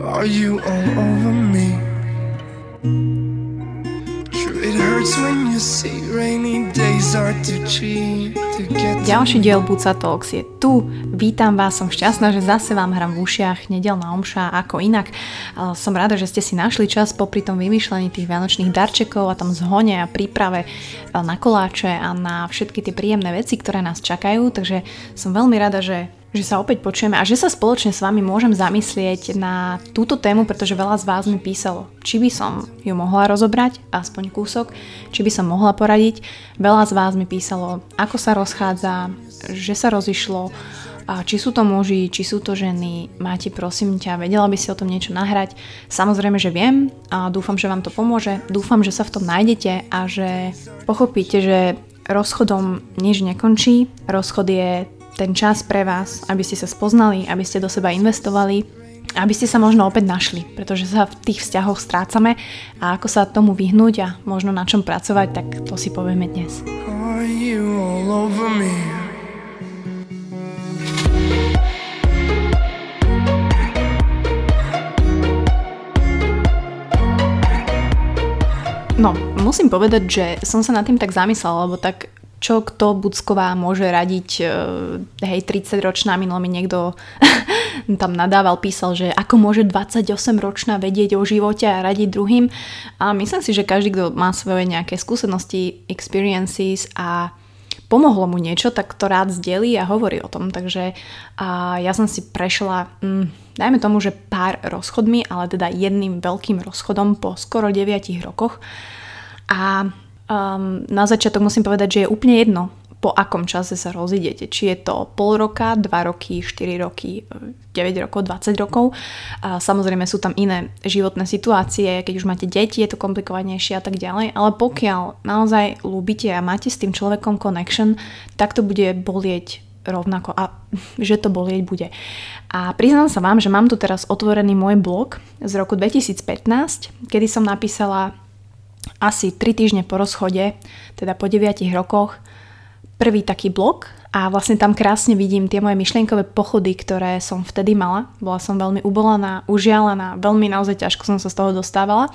Are you all over me? Ďalší diel Buca Talks je tu. Vítam vás, som šťastná, že zase vám hram v ušiach nedelná omša ako inak. Som rada, že ste si našli čas popri tom vymýšľaní tých vianočných darčekov a tam zhone a príprave na koláče a na všetky tie príjemné veci, ktoré nás čakajú. Takže som veľmi rada, že že sa opäť počujeme a že sa spoločne s vami môžem zamyslieť na túto tému, pretože veľa z vás mi písalo, či by som ju mohla rozobrať, aspoň kúsok, či by som mohla poradiť. Veľa z vás mi písalo, ako sa rozchádza, že sa rozišlo, a či sú to muži, či sú to ženy, máte prosím ťa, vedela by si o tom niečo nahrať. Samozrejme, že viem a dúfam, že vám to pomôže. Dúfam, že sa v tom nájdete a že pochopíte, že rozchodom nič nekončí. Rozchod je ten čas pre vás, aby ste sa spoznali, aby ste do seba investovali, aby ste sa možno opäť našli, pretože sa v tých vzťahoch strácame a ako sa tomu vyhnúť a možno na čom pracovať, tak to si povieme dnes. No, musím povedať, že som sa nad tým tak zamyslela, lebo tak čo kto Bucková môže radiť, e, hej, 30-ročná, minulý mi niekto tam nadával, písal, že ako môže 28-ročná vedieť o živote a radiť druhým. A myslím si, že každý, kto má svoje nejaké skúsenosti, experiences a pomohlo mu niečo, tak to rád zdelí a hovorí o tom. Takže a ja som si prešla, mm, dajme tomu, že pár rozchodmi, ale teda jedným veľkým rozchodom po skoro 9 rokoch. A Um, na začiatok musím povedať, že je úplne jedno, po akom čase sa rozidete. Či je to pol roka, 2 roky, 4 roky, 9 rokov, 20 rokov. A samozrejme sú tam iné životné situácie, keď už máte deti, je to komplikovanejšie a tak ďalej. Ale pokiaľ naozaj ľúbite a máte s tým človekom connection, tak to bude bolieť rovnako a že to bolieť bude. A priznám sa vám, že mám tu teraz otvorený môj blog z roku 2015, kedy som napísala asi 3 týždne po rozchode, teda po 9 rokoch, prvý taký blok a vlastne tam krásne vidím tie moje myšlienkové pochody, ktoré som vtedy mala. Bola som veľmi ubolaná, užialená, veľmi naozaj ťažko som sa z toho dostávala.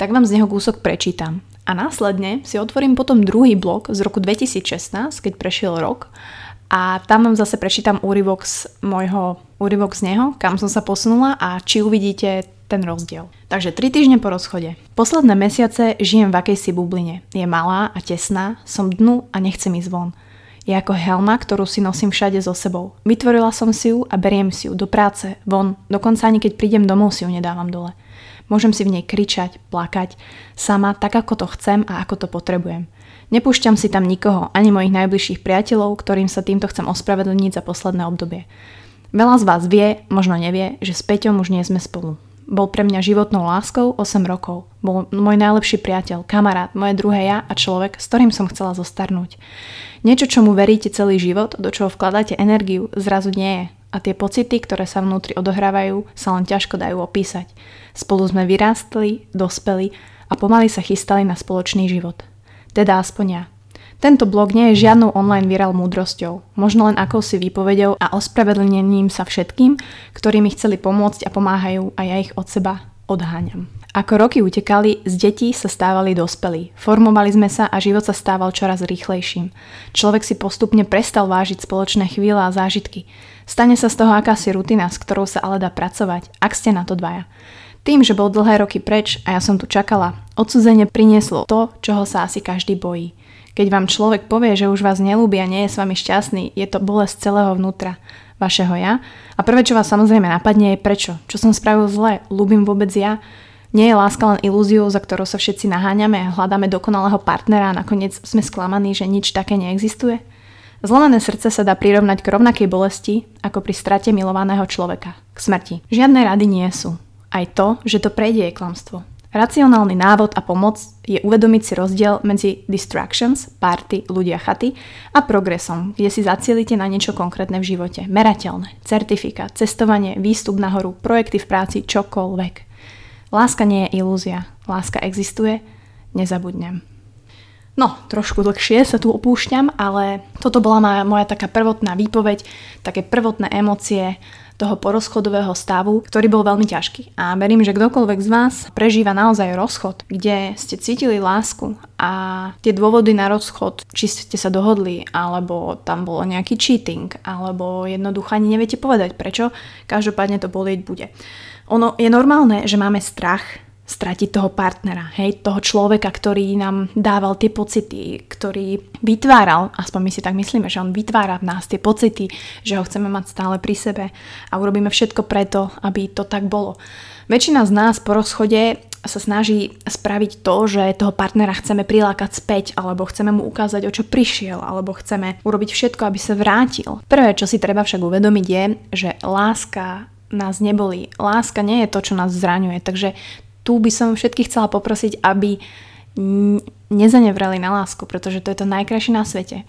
Tak vám z neho kúsok prečítam. A následne si otvorím potom druhý blok z roku 2016, keď prešiel rok a tam vám zase prečítam úryvok z môjho, úryvok z neho, kam som sa posunula a či uvidíte ten rozdiel. Takže 3 týždne po rozchode. Posledné mesiace žijem v akejsi bubline. Je malá a tesná, som dnu a nechcem ísť von. Je ako helma, ktorú si nosím všade so sebou. Vytvorila som si ju a beriem si ju do práce, von, dokonca ani keď prídem domov si ju nedávam dole. Môžem si v nej kričať, plakať, sama tak ako to chcem a ako to potrebujem. Nepúšťam si tam nikoho, ani mojich najbližších priateľov, ktorým sa týmto chcem ospravedlniť za posledné obdobie. Veľa z vás vie, možno nevie, že s Peťom už nie sme spolu. Bol pre mňa životnou láskou 8 rokov. Bol môj najlepší priateľ, kamarát, moje druhé ja a človek, s ktorým som chcela zostarnúť. Niečo, čomu veríte celý život, do čoho vkladáte energiu, zrazu nie je. A tie pocity, ktoré sa vnútri odohrávajú, sa len ťažko dajú opísať. Spolu sme vyrástli, dospeli a pomaly sa chystali na spoločný život. Teda aspoň ja. Tento blog nie je žiadnou online viral múdrosťou, možno len akousi výpovedou a ospravedlnením sa všetkým, ktorí mi chceli pomôcť a pomáhajú a ja ich od seba odháňam. Ako roky utekali, z detí sa stávali dospelí. Formovali sme sa a život sa stával čoraz rýchlejším. Človek si postupne prestal vážiť spoločné chvíle a zážitky. Stane sa z toho akási rutina, s ktorou sa ale dá pracovať, ak ste na to dvaja. Tým, že bol dlhé roky preč a ja som tu čakala, odsudzenie prinieslo to, čoho sa asi každý bojí. Keď vám človek povie, že už vás nelúbi a nie je s vami šťastný, je to bolesť celého vnútra vašeho ja. A prvé, čo vás samozrejme napadne, je prečo. Čo som spravil zle? Ľúbim vôbec ja? Nie je láska len ilúziou, za ktorou sa všetci naháňame a hľadáme dokonalého partnera a nakoniec sme sklamaní, že nič také neexistuje? Zlomené srdce sa dá prirovnať k rovnakej bolesti ako pri strate milovaného človeka, k smrti. Žiadne rady nie sú. Aj to, že to prejde je klamstvo. Racionálny návod a pomoc je uvedomiť si rozdiel medzi distractions, party, ľudia chaty a progresom, kde si zacielite na niečo konkrétne v živote. Merateľné, certifikát, cestovanie, výstup nahoru, projekty v práci, čokoľvek. Láska nie je ilúzia. Láska existuje, nezabudnem. No, trošku dlhšie sa tu opúšťam, ale toto bola moja, moja taká prvotná výpoveď, také prvotné emócie toho porozchodového stavu, ktorý bol veľmi ťažký. A verím, že kdokoľvek z vás prežíva naozaj rozchod, kde ste cítili lásku a tie dôvody na rozchod, či ste sa dohodli, alebo tam bolo nejaký cheating, alebo jednoducho ani neviete povedať prečo, každopádne to bolieť bude. Ono je normálne, že máme strach stratiť toho partnera, hej, toho človeka, ktorý nám dával tie pocity, ktorý vytváral, aspoň my si tak myslíme, že on vytvára v nás tie pocity, že ho chceme mať stále pri sebe a urobíme všetko preto, aby to tak bolo. Väčšina z nás po rozchode sa snaží spraviť to, že toho partnera chceme prilákať späť, alebo chceme mu ukázať, o čo prišiel, alebo chceme urobiť všetko, aby sa vrátil. Prvé, čo si treba však uvedomiť je, že láska nás nebolí. Láska nie je to, čo nás zraňuje, takže tu by som všetkých chcela poprosiť, aby nezanevreli na lásku, pretože to je to najkrajšie na svete.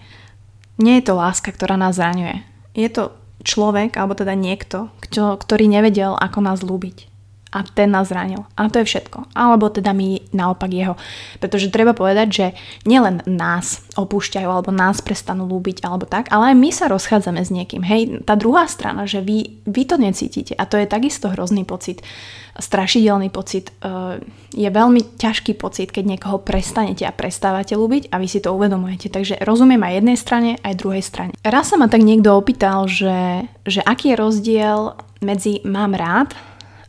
Nie je to láska, ktorá nás zraňuje. Je to človek, alebo teda niekto, ktorý nevedel, ako nás ľúbiť a ten nás zranil. A to je všetko. Alebo teda my naopak jeho. Pretože treba povedať, že nielen nás opúšťajú, alebo nás prestanú lúbiť, alebo tak, ale aj my sa rozchádzame s niekým. Hej, tá druhá strana, že vy, vy to necítite a to je takisto hrozný pocit, strašidelný pocit. E, je veľmi ťažký pocit, keď niekoho prestanete a prestávate lúbiť a vy si to uvedomujete. Takže rozumiem aj jednej strane, aj druhej strane. Raz sa ma tak niekto opýtal, že, že aký je rozdiel medzi mám rád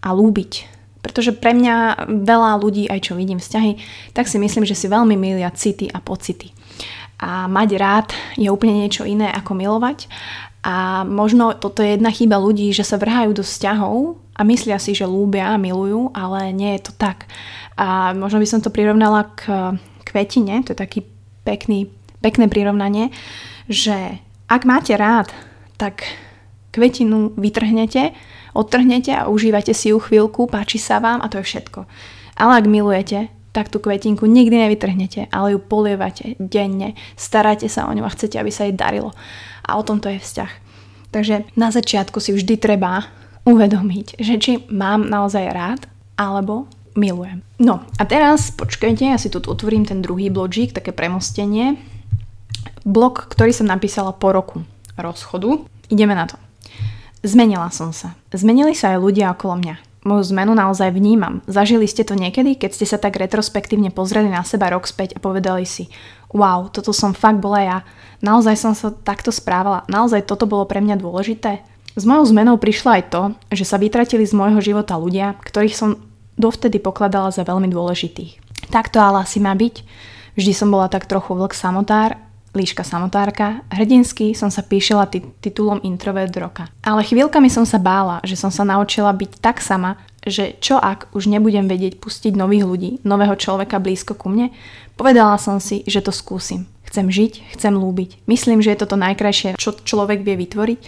a lúbiť. Pretože pre mňa veľa ľudí, aj čo vidím vzťahy, tak si myslím, že si veľmi milia city a pocity. A mať rád je úplne niečo iné ako milovať. A možno toto je jedna chyba ľudí, že sa vrhajú do vzťahov a myslia si, že lúbia a milujú, ale nie je to tak. A možno by som to prirovnala k kvetine, to je taký pekný, pekné prirovnanie, že ak máte rád, tak kvetinu vytrhnete odtrhnete a užívate si ju chvíľku, páči sa vám a to je všetko. Ale ak milujete, tak tú kvetinku nikdy nevytrhnete, ale ju polievate denne, staráte sa o ňu a chcete, aby sa jej darilo. A o tom to je vzťah. Takže na začiatku si vždy treba uvedomiť, že či mám naozaj rád, alebo milujem. No a teraz počkajte, ja si tu otvorím ten druhý blogík, také premostenie. Blog, ktorý som napísala po roku rozchodu. Ideme na to. Zmenila som sa. Zmenili sa aj ľudia okolo mňa. Moju zmenu naozaj vnímam. Zažili ste to niekedy, keď ste sa tak retrospektívne pozreli na seba rok späť a povedali si wow, toto som fakt bola ja. Naozaj som sa takto správala. Naozaj toto bolo pre mňa dôležité. S mojou zmenou prišlo aj to, že sa vytratili z môjho života ľudia, ktorých som dovtedy pokladala za veľmi dôležitých. Tak to ale asi má byť. Vždy som bola tak trochu vlk samotár líška samotárka, hrdinsky som sa píšila t- titulom Introvert roka. Ale chvíľkami som sa bála, že som sa naučila byť tak sama, že čo ak už nebudem vedieť pustiť nových ľudí, nového človeka blízko ku mne, povedala som si, že to skúsim. Chcem žiť, chcem lúbiť. Myslím, že je toto najkrajšie, čo človek vie vytvoriť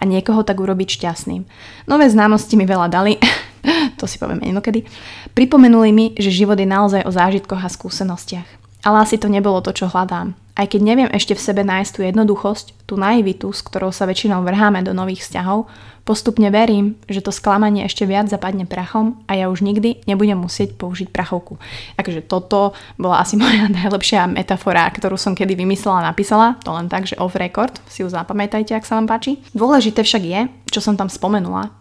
a niekoho tak urobiť šťastným. Nové známosti mi veľa dali, to si povieme inokedy. Pripomenuli mi, že život je naozaj o zážitkoch a skúsenostiach. Ale asi to nebolo to, čo hľadám. Aj keď neviem ešte v sebe nájsť tú jednoduchosť, tú naivitu, s ktorou sa väčšinou vrháme do nových vzťahov, postupne verím, že to sklamanie ešte viac zapadne prachom a ja už nikdy nebudem musieť použiť prachovku. Takže toto bola asi moja najlepšia metafora, ktorú som kedy vymyslela a napísala, to len tak, že off record, si ju zapamätajte, ak sa vám páči. Dôležité však je, čo som tam spomenula,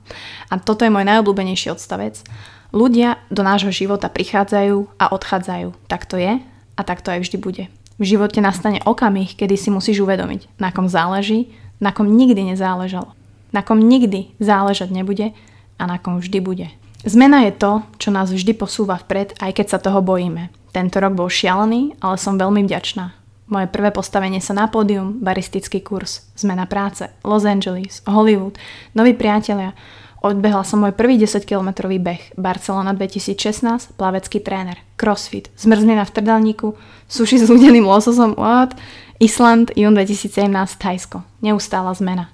a toto je môj najobľúbenejší odstavec, ľudia do nášho života prichádzajú a odchádzajú. Tak to je a tak to aj vždy bude. V živote nastane okamih, kedy si musíš uvedomiť, na kom záleží, na kom nikdy nezáležalo. Na kom nikdy záležať nebude a na kom vždy bude. Zmena je to, čo nás vždy posúva vpred, aj keď sa toho bojíme. Tento rok bol šialený, ale som veľmi vďačná. Moje prvé postavenie sa na pódium, baristický kurz, zmena práce, Los Angeles, Hollywood, noví priatelia, Odbehla som môj prvý 10-kilometrový beh. Barcelona 2016, plavecký tréner. Crossfit, zmrzlina v trdelníku, suši s ľudeným lososom, what? Island, jún 2017, Thajsko. Neustála zmena.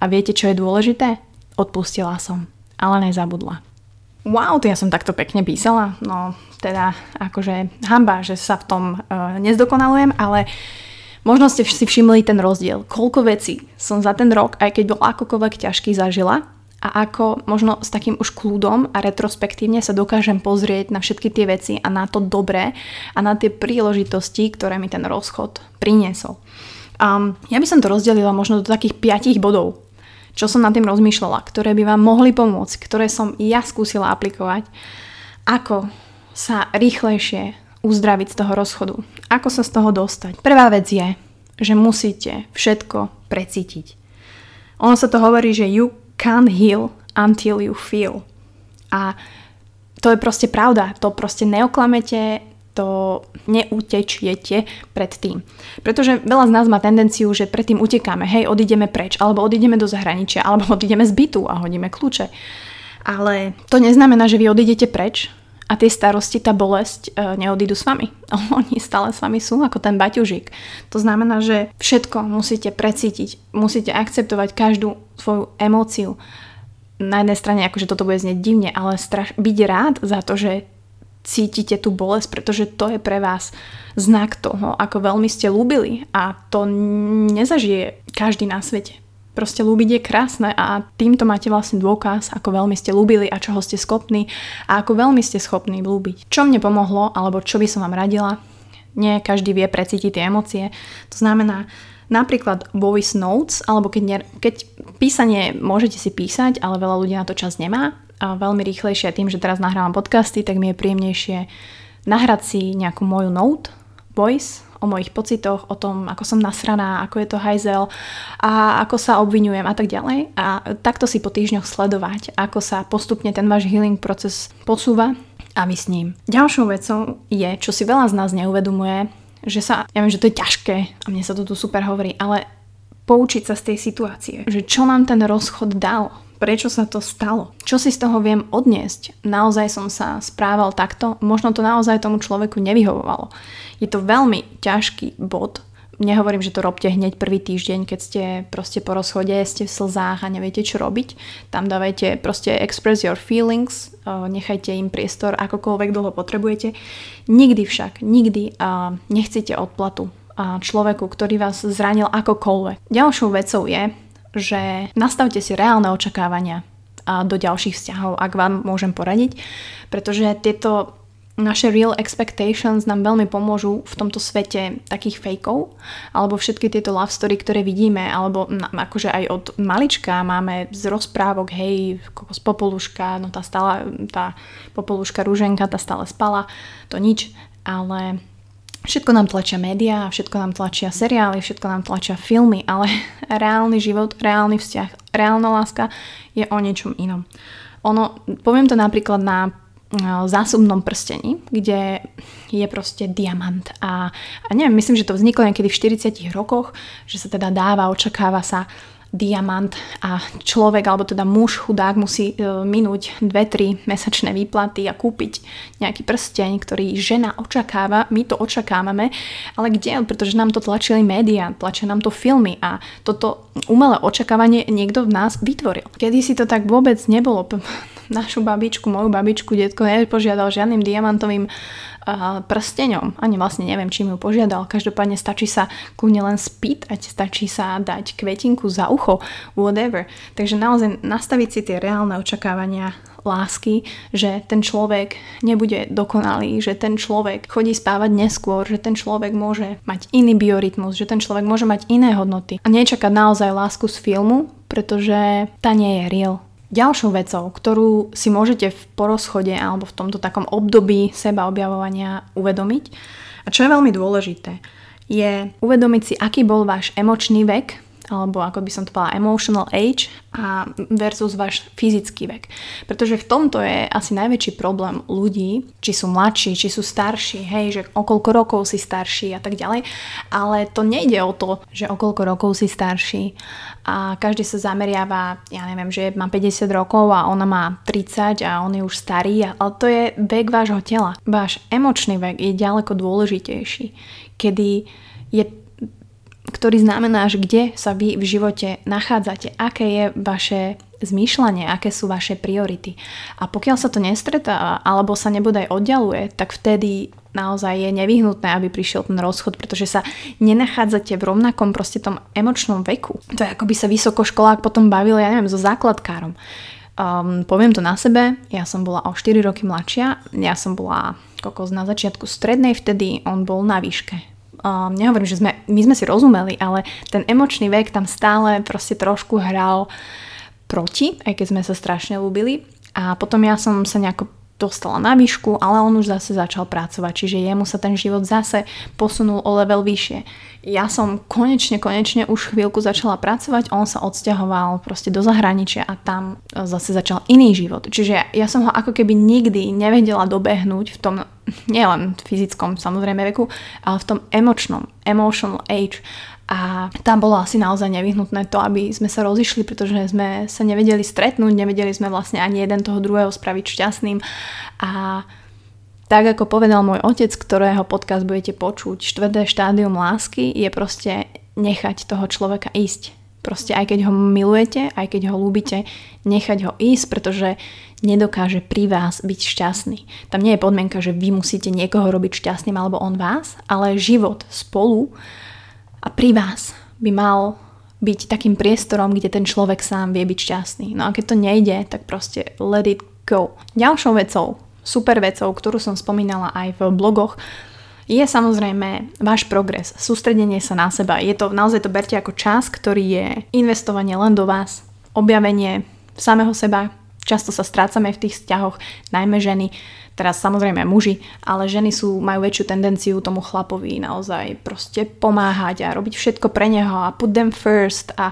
A viete, čo je dôležité? Odpustila som, ale nezabudla. Wow, to ja som takto pekne písala. No, teda akože hamba, že sa v tom uh, nezdokonalujem, ale možno ste si všimli ten rozdiel. Koľko vecí som za ten rok, aj keď bol akokoľvek ťažký, zažila a ako možno s takým už kľudom a retrospektívne sa dokážem pozrieť na všetky tie veci a na to dobré a na tie príležitosti, ktoré mi ten rozchod priniesol. Um, ja by som to rozdelila možno do takých piatich bodov, čo som nad tým rozmýšľala, ktoré by vám mohli pomôcť, ktoré som ja skúsila aplikovať, ako sa rýchlejšie uzdraviť z toho rozchodu, ako sa z toho dostať. Prvá vec je, že musíte všetko precítiť. Ono sa to hovorí, že you can't heal until you feel. A to je proste pravda. To proste neoklamete, to neutečiete pred tým. Pretože veľa z nás má tendenciu, že predtým utekáme, hej, odídeme preč, alebo odídeme do zahraničia, alebo odídeme z bytu a hodíme kľúče. Ale to neznamená, že vy odídete preč a tie starosti, tá bolesť e, neodídu s vami. Oni stále s vami sú ako ten baťužík. To znamená, že všetko musíte precítiť, musíte akceptovať každú svoju emóciu. Na jednej strane, akože toto bude znieť divne, ale straš- byť rád za to, že cítite tú bolesť, pretože to je pre vás znak toho, ako veľmi ste ľúbili a to nezažije každý na svete. Proste ľúbiť je krásne a týmto máte vlastne dôkaz, ako veľmi ste ľúbili a čoho ste schopní a ako veľmi ste schopní ľúbiť. Čo mne pomohlo, alebo čo by som vám radila, nie každý vie precítiť tie emócie. To znamená, napríklad voice notes, alebo keď, ne, keď písanie môžete si písať, ale veľa ľudí na to čas nemá. A veľmi rýchlejšie tým, že teraz nahrávam podcasty, tak mi je príjemnejšie nahrať si nejakú moju note, voice, o mojich pocitoch, o tom, ako som nasraná, ako je to hajzel a ako sa obvinujem a tak ďalej. A takto si po týždňoch sledovať, ako sa postupne ten váš healing proces posúva a vy s ním. Ďalšou vecou je, čo si veľa z nás neuvedomuje, že sa, ja viem, že to je ťažké a mne sa to tu super hovorí, ale poučiť sa z tej situácie, že čo nám ten rozchod dal, prečo sa to stalo, čo si z toho viem odniesť. Naozaj som sa správal takto, možno to naozaj tomu človeku nevyhovovalo. Je to veľmi ťažký bod. Nehovorím, že to robte hneď prvý týždeň, keď ste proste po rozchode, ste v slzách a neviete, čo robiť. Tam dávajte proste express your feelings, nechajte im priestor, akokoľvek dlho potrebujete. Nikdy však, nikdy nechcete odplatu človeku, ktorý vás zranil akokoľvek. Ďalšou vecou je, že nastavte si reálne očakávania do ďalších vzťahov, ak vám môžem poradiť, pretože tieto naše real expectations nám veľmi pomôžu v tomto svete takých fejkov, alebo všetky tieto love story, ktoré vidíme, alebo akože aj od malička máme z rozprávok, hej, z popoluška, no tá stála, tá popoluška rúženka, tá stále spala, to nič, ale Všetko nám tlačia médiá, všetko nám tlačia seriály, všetko nám tlačia filmy, ale reálny život, reálny vzťah, reálna láska je o niečom inom. Ono, poviem to napríklad na zásobnom prstení, kde je proste diamant a, a neviem, myslím, že to vzniklo niekedy v 40 rokoch, že sa teda dáva, očakáva sa diamant a človek, alebo teda muž chudák musí e, minúť 2-3 mesačné výplaty a kúpiť nejaký prsteň, ktorý žena očakáva, my to očakávame, ale kde? Pretože nám to tlačili médiá, tlačia nám to filmy a toto umelé očakávanie niekto v nás vytvoril. Kedy si to tak vôbec nebolo. Našu babičku, moju babičku, detko nepožiadal žiadnym diamantovým prsteňom. Ani vlastne neviem, čím ju požiadal. Každopádne stačí sa kľudne len spýtať, stačí sa dať kvetinku za ucho, whatever. Takže naozaj nastaviť si tie reálne očakávania lásky, že ten človek nebude dokonalý, že ten človek chodí spávať neskôr, že ten človek môže mať iný biorytmus, že ten človek môže mať iné hodnoty. A nečakať naozaj lásku z filmu, pretože tá nie je real. Ďalšou vecou, ktorú si môžete v porozchode alebo v tomto takom období seba objavovania uvedomiť, a čo je veľmi dôležité, je uvedomiť si, aký bol váš emočný vek, alebo ako by som to povedala emotional age a versus váš fyzický vek. Pretože v tomto je asi najväčší problém ľudí, či sú mladší, či sú starší, hej, že okolko rokov si starší a tak ďalej, ale to nejde o to, že okolko rokov si starší a každý sa zameriava, ja neviem, že má 50 rokov a ona má 30 a on je už starý, ale to je vek vášho tela. Váš emočný vek je ďaleko dôležitejší, kedy je ktorý znamená, že kde sa vy v živote nachádzate, aké je vaše zmýšľanie, aké sú vaše priority. A pokiaľ sa to nestretá alebo sa nebodaj oddialuje, tak vtedy naozaj je nevyhnutné, aby prišiel ten rozchod, pretože sa nenachádzate v rovnakom proste tom emočnom veku. To je ako by sa vysokoškolák potom bavil, ja neviem, so základkárom. Um, poviem to na sebe, ja som bola o 4 roky mladšia, ja som bola kokos na začiatku strednej, vtedy on bol na výške. Um, nehovorím, že sme, my sme si rozumeli, ale ten emočný vek tam stále proste trošku hral proti, aj keď sme sa strašne ľúbili. A potom ja som sa nejako dostala na výšku, ale on už zase začal pracovať, čiže jemu sa ten život zase posunul o level vyššie. Ja som konečne, konečne už chvíľku začala pracovať, on sa odsťahoval proste do zahraničia a tam zase začal iný život. Čiže ja, som ho ako keby nikdy nevedela dobehnúť v tom, nielen fyzickom samozrejme veku, ale v tom emočnom, emotional age. A tam bolo asi naozaj nevyhnutné to, aby sme sa rozišli, pretože sme sa nevedeli stretnúť, nevedeli sme vlastne ani jeden toho druhého spraviť šťastným. A tak ako povedal môj otec, ktorého podcast budete počuť, štvrté štádium lásky je proste nechať toho človeka ísť. Proste aj keď ho milujete, aj keď ho ľúbite, nechať ho ísť, pretože nedokáže pri vás byť šťastný. Tam nie je podmienka, že vy musíte niekoho robiť šťastným alebo on vás, ale život spolu a pri vás by mal byť takým priestorom, kde ten človek sám vie byť šťastný. No a keď to nejde, tak proste let it go. Ďalšou vecou, super vecou, ktorú som spomínala aj v blogoch, je samozrejme váš progres, sústredenie sa na seba. Je to, naozaj to berte ako čas, ktorý je investovanie len do vás, objavenie samého seba, často sa strácame v tých vzťahoch, najmä ženy, teraz samozrejme muži, ale ženy sú, majú väčšiu tendenciu tomu chlapovi naozaj proste pomáhať a robiť všetko pre neho a put them first a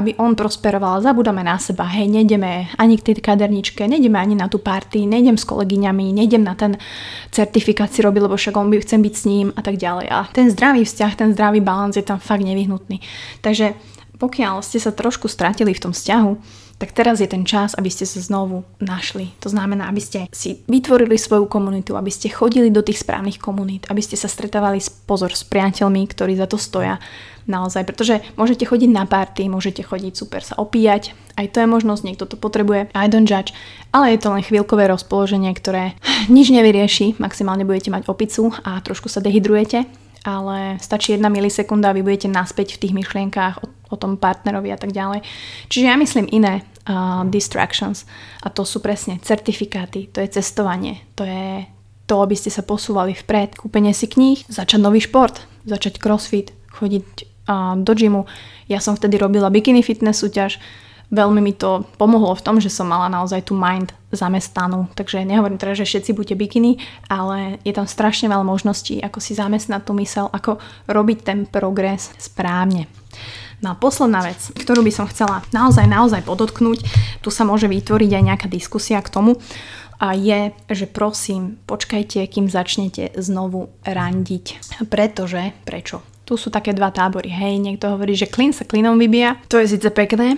aby on prosperoval, zabudáme na seba, hej, nejdeme ani k tej kaderničke, nejdeme ani na tú party, nejdem s kolegyňami, nejdem na ten certifikát robiť, lebo však on by chcem byť s ním a tak ďalej. A ten zdravý vzťah, ten zdravý balans je tam fakt nevyhnutný. Takže pokiaľ ste sa trošku stratili v tom vzťahu, tak teraz je ten čas, aby ste sa znovu našli. To znamená, aby ste si vytvorili svoju komunitu, aby ste chodili do tých správnych komunít, aby ste sa stretávali s, pozor s priateľmi, ktorí za to stoja naozaj, pretože môžete chodiť na party, môžete chodiť super sa opíjať, aj to je možnosť, niekto to potrebuje, I don't judge, ale je to len chvíľkové rozpoloženie, ktoré nič nevyrieši, maximálne budete mať opicu a trošku sa dehydrujete, ale stačí jedna milisekunda a vy budete naspäť v tých myšlienkách o, o tom partnerovi a tak ďalej. Čiže ja myslím iné uh, distractions a to sú presne certifikáty, to je cestovanie, to je to, aby ste sa posúvali vpred, kúpenie si kníh, začať nový šport, začať crossfit, chodiť uh, do gymu. Ja som vtedy robila bikini fitness súťaž, veľmi mi to pomohlo v tom, že som mala naozaj tú mind zamestnanú. Takže nehovorím teda, že všetci buďte bikiny, ale je tam strašne veľa možností, ako si zamestnať tú mysel, ako robiť ten progres správne. No a posledná vec, ktorú by som chcela naozaj, naozaj podotknúť, tu sa môže vytvoriť aj nejaká diskusia k tomu, a je, že prosím, počkajte, kým začnete znovu randiť. Pretože, prečo? Tu sú také dva tábory. Hej, niekto hovorí, že klin sa klinom vybíja. To je síce pekné,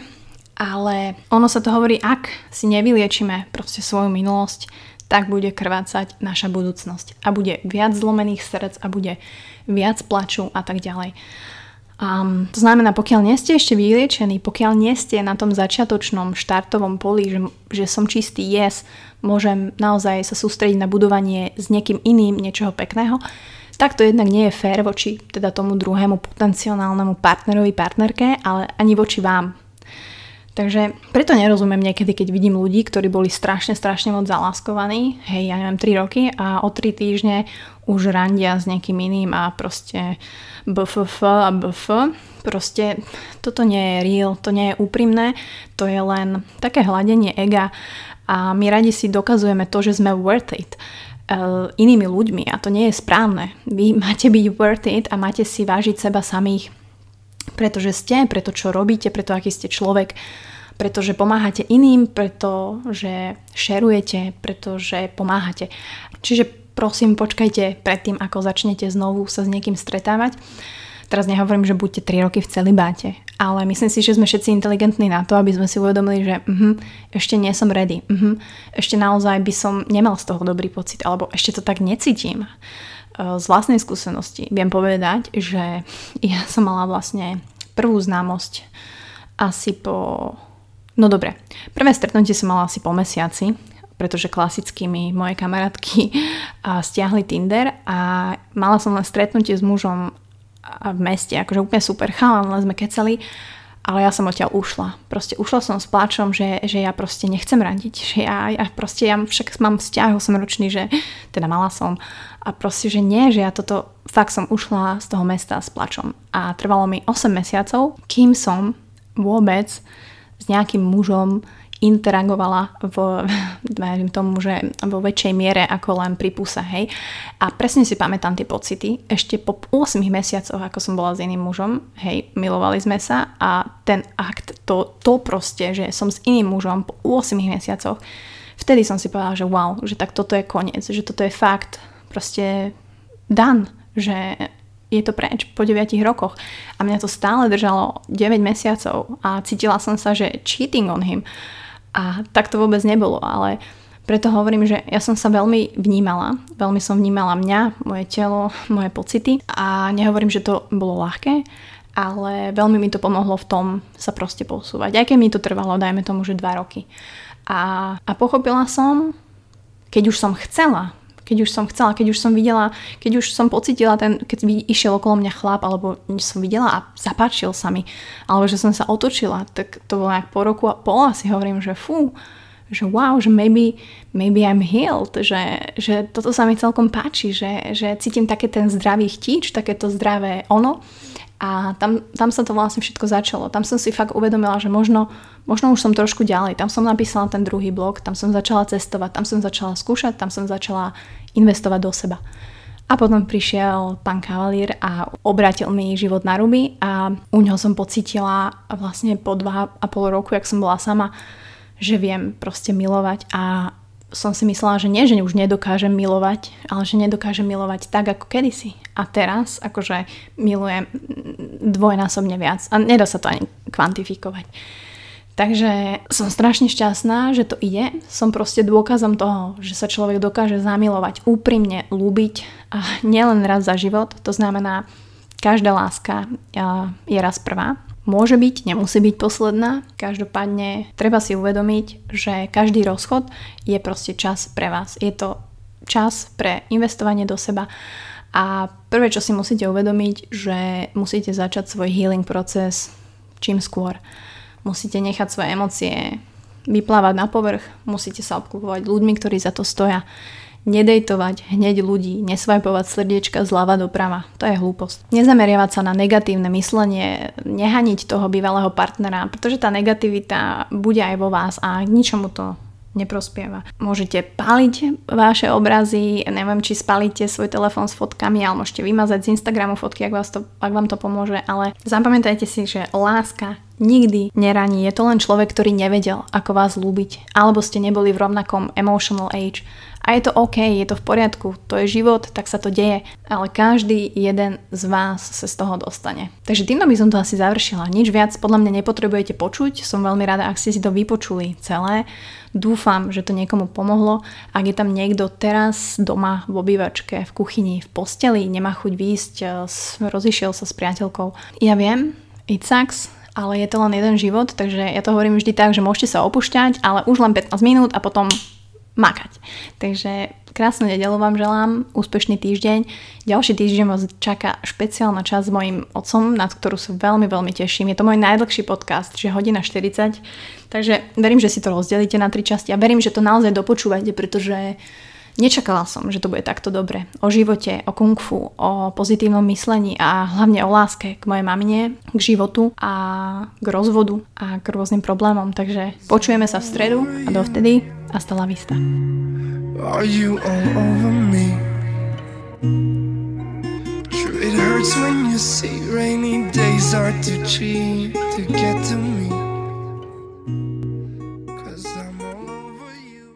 ale ono sa to hovorí, ak si nevyliečime proste svoju minulosť, tak bude krvácať naša budúcnosť a bude viac zlomených srdc a bude viac plaču a tak ďalej. Um, to znamená, pokiaľ nie ste ešte vyliečení, pokiaľ nie ste na tom začiatočnom štartovom poli, že, že som čistý, yes, môžem naozaj sa sústrediť na budovanie s niekým iným niečoho pekného, tak to jednak nie je fér voči teda tomu druhému potenciálnemu partnerovi, partnerke, ale ani voči vám, Takže preto nerozumiem niekedy, keď vidím ľudí, ktorí boli strašne, strašne moc zaláskovaní, hej, ja neviem, 3 roky a o 3 týždne už randia s niekým iným a proste bff a bf. Proste toto nie je real, to nie je úprimné, to je len také hladenie ega a my radi si dokazujeme to, že sme worth it uh, inými ľuďmi a to nie je správne. Vy máte byť worth it a máte si vážiť seba samých pretože ste, preto čo robíte, preto aký ste človek, pretože pomáhate iným, pretože šerujete, pretože pomáhate. Čiže prosím, počkajte predtým, ako začnete znovu sa s niekým stretávať. Teraz nehovorím, že buďte 3 roky v celibáte, ale myslím si, že sme všetci inteligentní na to, aby sme si uvedomili, že uh-huh, ešte nie som ready, uh-huh, ešte naozaj by som nemal z toho dobrý pocit, alebo ešte to tak necítim. Z vlastnej skúsenosti viem povedať, že ja som mala vlastne prvú známosť asi po No dobre, prvé stretnutie som mala asi po mesiaci, pretože klasicky mi moje kamarátky stiahli Tinder a mala som len stretnutie s mužom v meste, akože úplne super chalan, len sme kecali ale ja som odtiaľ ušla. Proste ušla som s pláčom, že, že ja proste nechcem radiť. Že ja, ja proste, ja však mám vzťah 8-ročný, že teda mala som. A proste, že nie, že ja toto, fakt som ušla z toho mesta s plačom. A trvalo mi 8 mesiacov, kým som vôbec s nejakým mužom interagovala v, verím tomu, že vo väčšej miere ako len pri puse, hej. A presne si pamätám tie pocity. Ešte po 8 mesiacoch, ako som bola s iným mužom, hej, milovali sme sa a ten akt, to, to proste, že som s iným mužom po 8 mesiacoch, vtedy som si povedala, že wow, že tak toto je koniec, že toto je fakt proste dan, že je to preč po 9 rokoch. A mňa to stále držalo 9 mesiacov a cítila som sa, že cheating on him. A tak to vôbec nebolo, ale preto hovorím, že ja som sa veľmi vnímala, veľmi som vnímala mňa, moje telo, moje pocity a nehovorím, že to bolo ľahké, ale veľmi mi to pomohlo v tom sa proste posúvať. Aj keď mi to trvalo, dajme tomu, že dva roky. A, a pochopila som, keď už som chcela, keď už som chcela, keď už som videla, keď už som pocitila ten, keď išiel okolo mňa chlap, alebo som videla a zapáčil sa mi, alebo že som sa otočila, tak to bolo nejak po roku a pol asi hovorím, že fú, že wow, že maybe, maybe I'm healed, že, že toto sa mi celkom páči, že, že cítim také ten zdravý chtíč, takéto zdravé ono a tam, tam sa to vlastne všetko začalo. Tam som si fakt uvedomila, že možno, možno už som trošku ďalej. Tam som napísala ten druhý blog, tam som začala cestovať, tam som začala skúšať, tam som začala investovať do seba. A potom prišiel pán Kavalír a obratil mi život na ruby a u ňoho som pocítila vlastne po dva a pol roku, jak som bola sama, že viem proste milovať a som si myslela, že nie, že už nedokážem milovať, ale že nedokážem milovať tak ako kedysi. A teraz akože milujem dvojnásobne viac a nedá sa to ani kvantifikovať. Takže som strašne šťastná, že to ide. Som proste dôkazom toho, že sa človek dokáže zamilovať úprimne, ľúbiť a nielen raz za život. To znamená, každá láska je raz prvá Môže byť, nemusí byť posledná. Každopádne treba si uvedomiť, že každý rozchod je proste čas pre vás. Je to čas pre investovanie do seba. A prvé, čo si musíte uvedomiť, že musíte začať svoj healing proces čím skôr. Musíte nechať svoje emócie vyplávať na povrch, musíte sa obklupovať ľuďmi, ktorí za to stoja nedejtovať hneď ľudí, nesvajpovať srdiečka zľava doprava. To je hlúposť. Nezameriavať sa na negatívne myslenie, nehaniť toho bývalého partnera, pretože tá negativita bude aj vo vás a k ničomu to neprospieva. Môžete paliť vaše obrazy, neviem, či spalíte svoj telefón s fotkami, ale môžete vymazať z Instagramu fotky, ak, vás to, ak vám to pomôže, ale zapamätajte si, že láska nikdy neraní. Je to len človek, ktorý nevedel, ako vás ľúbiť, alebo ste neboli v rovnakom emotional age. A je to OK, je to v poriadku, to je život, tak sa to deje, ale každý jeden z vás sa z toho dostane. Takže týmto by som to asi završila. Nič viac podľa mňa nepotrebujete počuť, som veľmi rada, ak ste si to vypočuli celé. Dúfam, že to niekomu pomohlo. Ak je tam niekto teraz doma v obývačke, v kuchyni, v posteli, nemá chuť výjsť, eh, rozišiel sa s priateľkou. Ja viem, it sucks, ale je to len jeden život, takže ja to hovorím vždy tak, že môžete sa opúšťať, ale už len 15 minút a potom makať. Takže krásnu nedelu vám želám, úspešný týždeň. Ďalší týždeň vás čaká špeciálna časť s mojim otcom, na ktorú sa veľmi, veľmi teším. Je to môj najdlhší podcast, že hodina 40. Takže verím, že si to rozdelíte na tri časti a verím, že to naozaj dopočúvate, pretože Nečakala som, že to bude takto dobre. O živote, o kung fu, o pozitívnom myslení a hlavne o láske k mojej mamine, k životu a k rozvodu a k rôznym problémom. Takže počujeme sa v stredu a dovtedy hasta la vista. Are you all over me? Sure it hurts when you see rainy days are too cheap to get to me